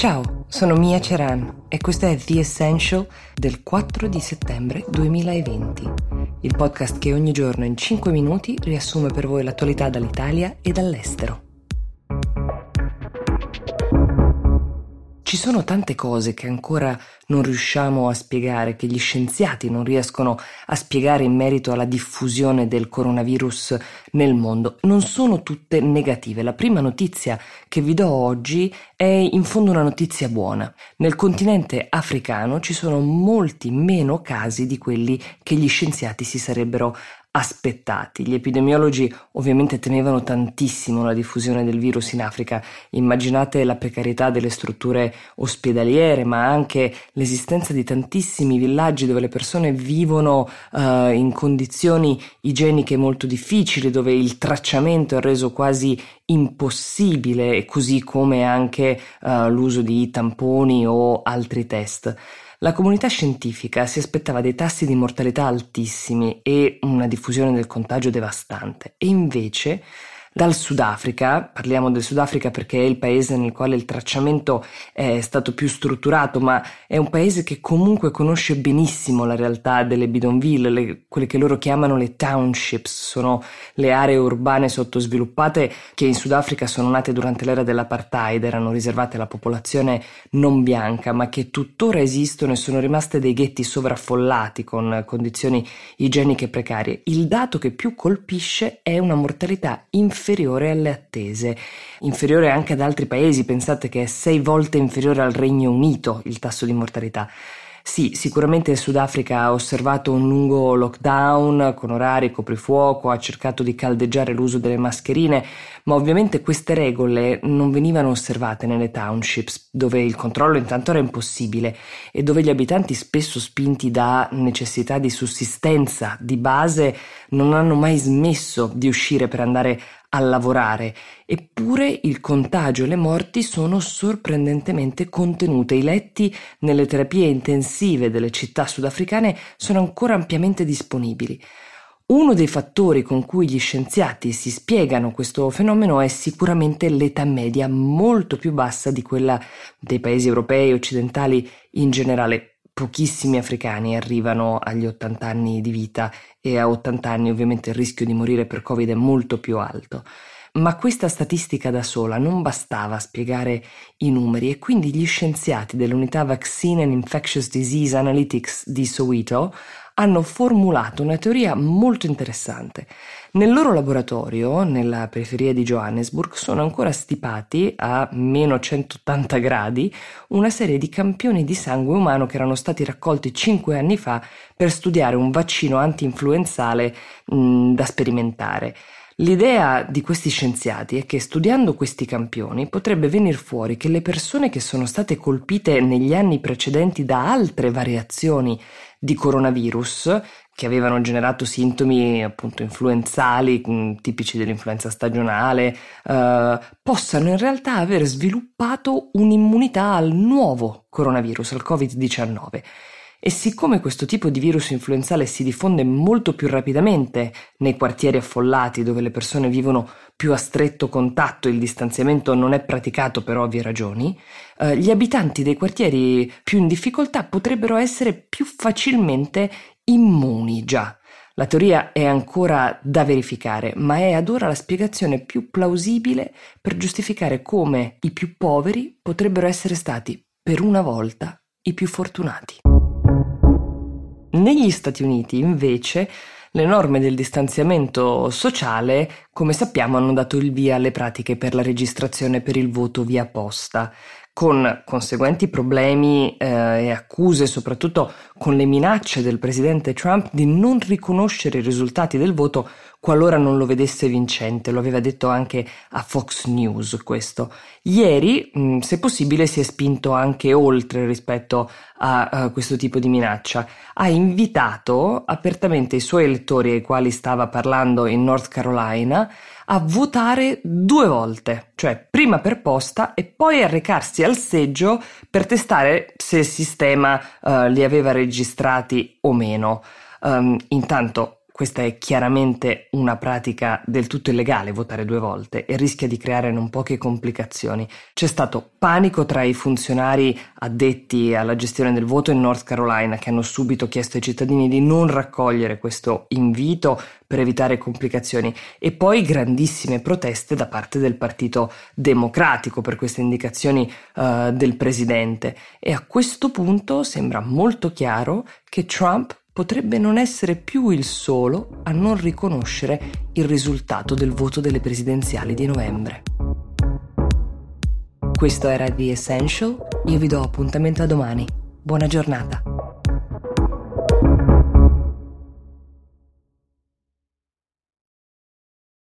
Ciao, sono Mia Ceran e questo è The Essential del 4 di settembre 2020, il podcast che ogni giorno in 5 minuti riassume per voi l'attualità dall'Italia e dall'estero. Ci sono tante cose che ancora non riusciamo a spiegare, che gli scienziati non riescono a spiegare in merito alla diffusione del coronavirus nel mondo. Non sono tutte negative. La prima notizia che vi do oggi è in fondo una notizia buona. Nel continente africano ci sono molti meno casi di quelli che gli scienziati si sarebbero aspettati. Gli epidemiologi ovviamente temevano tantissimo la diffusione del virus in Africa. Immaginate la precarietà delle strutture ospedaliere, ma anche l'esistenza di tantissimi villaggi dove le persone vivono uh, in condizioni igieniche molto difficili, dove il tracciamento è reso quasi impossibile, così come anche uh, l'uso di tamponi o altri test. La comunità scientifica si aspettava dei tassi di mortalità altissimi e una diffusione del contagio devastante. E invece dal Sudafrica, parliamo del Sudafrica perché è il paese nel quale il tracciamento è stato più strutturato, ma è un paese che comunque conosce benissimo la realtà delle bidonville, le, quelle che loro chiamano le townships, sono le aree urbane sottosviluppate che in Sudafrica sono nate durante l'era dell'apartheid, erano riservate alla popolazione non bianca, ma che tuttora esistono e sono rimaste dei ghetti sovraffollati con condizioni igieniche precarie. Il dato che più colpisce è una mortalità inferiore inferiore alle attese, inferiore anche ad altri paesi, pensate che è sei volte inferiore al Regno Unito il tasso di mortalità. Sì, sicuramente il Sudafrica ha osservato un lungo lockdown con orari coprifuoco, ha cercato di caldeggiare l'uso delle mascherine, ma ovviamente queste regole non venivano osservate nelle townships, dove il controllo intanto era impossibile e dove gli abitanti spesso spinti da necessità di sussistenza di base non hanno mai smesso di uscire per andare a lavorare, eppure il contagio e le morti sono sorprendentemente contenute. I letti nelle terapie intensive delle città sudafricane sono ancora ampiamente disponibili. Uno dei fattori con cui gli scienziati si spiegano questo fenomeno è sicuramente l'età media molto più bassa di quella dei paesi europei e occidentali in generale pochissimi africani arrivano agli 80 anni di vita e a 80 anni ovviamente il rischio di morire per Covid è molto più alto. Ma questa statistica da sola non bastava a spiegare i numeri e quindi gli scienziati dell'unità Vaccine and Infectious Disease Analytics di Soweto hanno formulato una teoria molto interessante. Nel loro laboratorio, nella periferia di Johannesburg, sono ancora stipati a meno 180 gradi una serie di campioni di sangue umano che erano stati raccolti 5 anni fa per studiare un vaccino anti-influenzale mh, da sperimentare. L'idea di questi scienziati è che studiando questi campioni potrebbe venire fuori che le persone che sono state colpite negli anni precedenti da altre variazioni di coronavirus che avevano generato sintomi appunto influenzali mm, tipici dell'influenza stagionale eh, possano in realtà aver sviluppato un'immunità al nuovo coronavirus, al Covid-19. E siccome questo tipo di virus influenzale si diffonde molto più rapidamente nei quartieri affollati dove le persone vivono più a stretto contatto il distanziamento non è praticato per ovvie ragioni, eh, gli abitanti dei quartieri più in difficoltà potrebbero essere più facilmente immuni già. La teoria è ancora da verificare, ma è ad ora la spiegazione più plausibile per giustificare come i più poveri potrebbero essere stati, per una volta, i più fortunati. Negli Stati Uniti, invece, le norme del distanziamento sociale, come sappiamo, hanno dato il via alle pratiche per la registrazione per il voto via posta con conseguenti problemi eh, e accuse, soprattutto con le minacce del presidente Trump di non riconoscere i risultati del voto qualora non lo vedesse vincente. Lo aveva detto anche a Fox News questo. Ieri, mh, se possibile, si è spinto anche oltre rispetto a, a questo tipo di minaccia. Ha invitato apertamente i suoi elettori ai quali stava parlando in North Carolina a votare due volte, cioè prima per posta e poi a recarsi al seggio per testare se il sistema uh, li aveva registrati o meno. Um, intanto questa è chiaramente una pratica del tutto illegale, votare due volte, e rischia di creare non poche complicazioni. C'è stato panico tra i funzionari addetti alla gestione del voto in North Carolina che hanno subito chiesto ai cittadini di non raccogliere questo invito per evitare complicazioni e poi grandissime proteste da parte del Partito Democratico per queste indicazioni uh, del presidente e a questo punto sembra molto chiaro che Trump potrebbe non essere più il solo a non riconoscere il risultato del voto delle presidenziali di novembre. Questo era The Essential, io vi do appuntamento a domani. Buona giornata.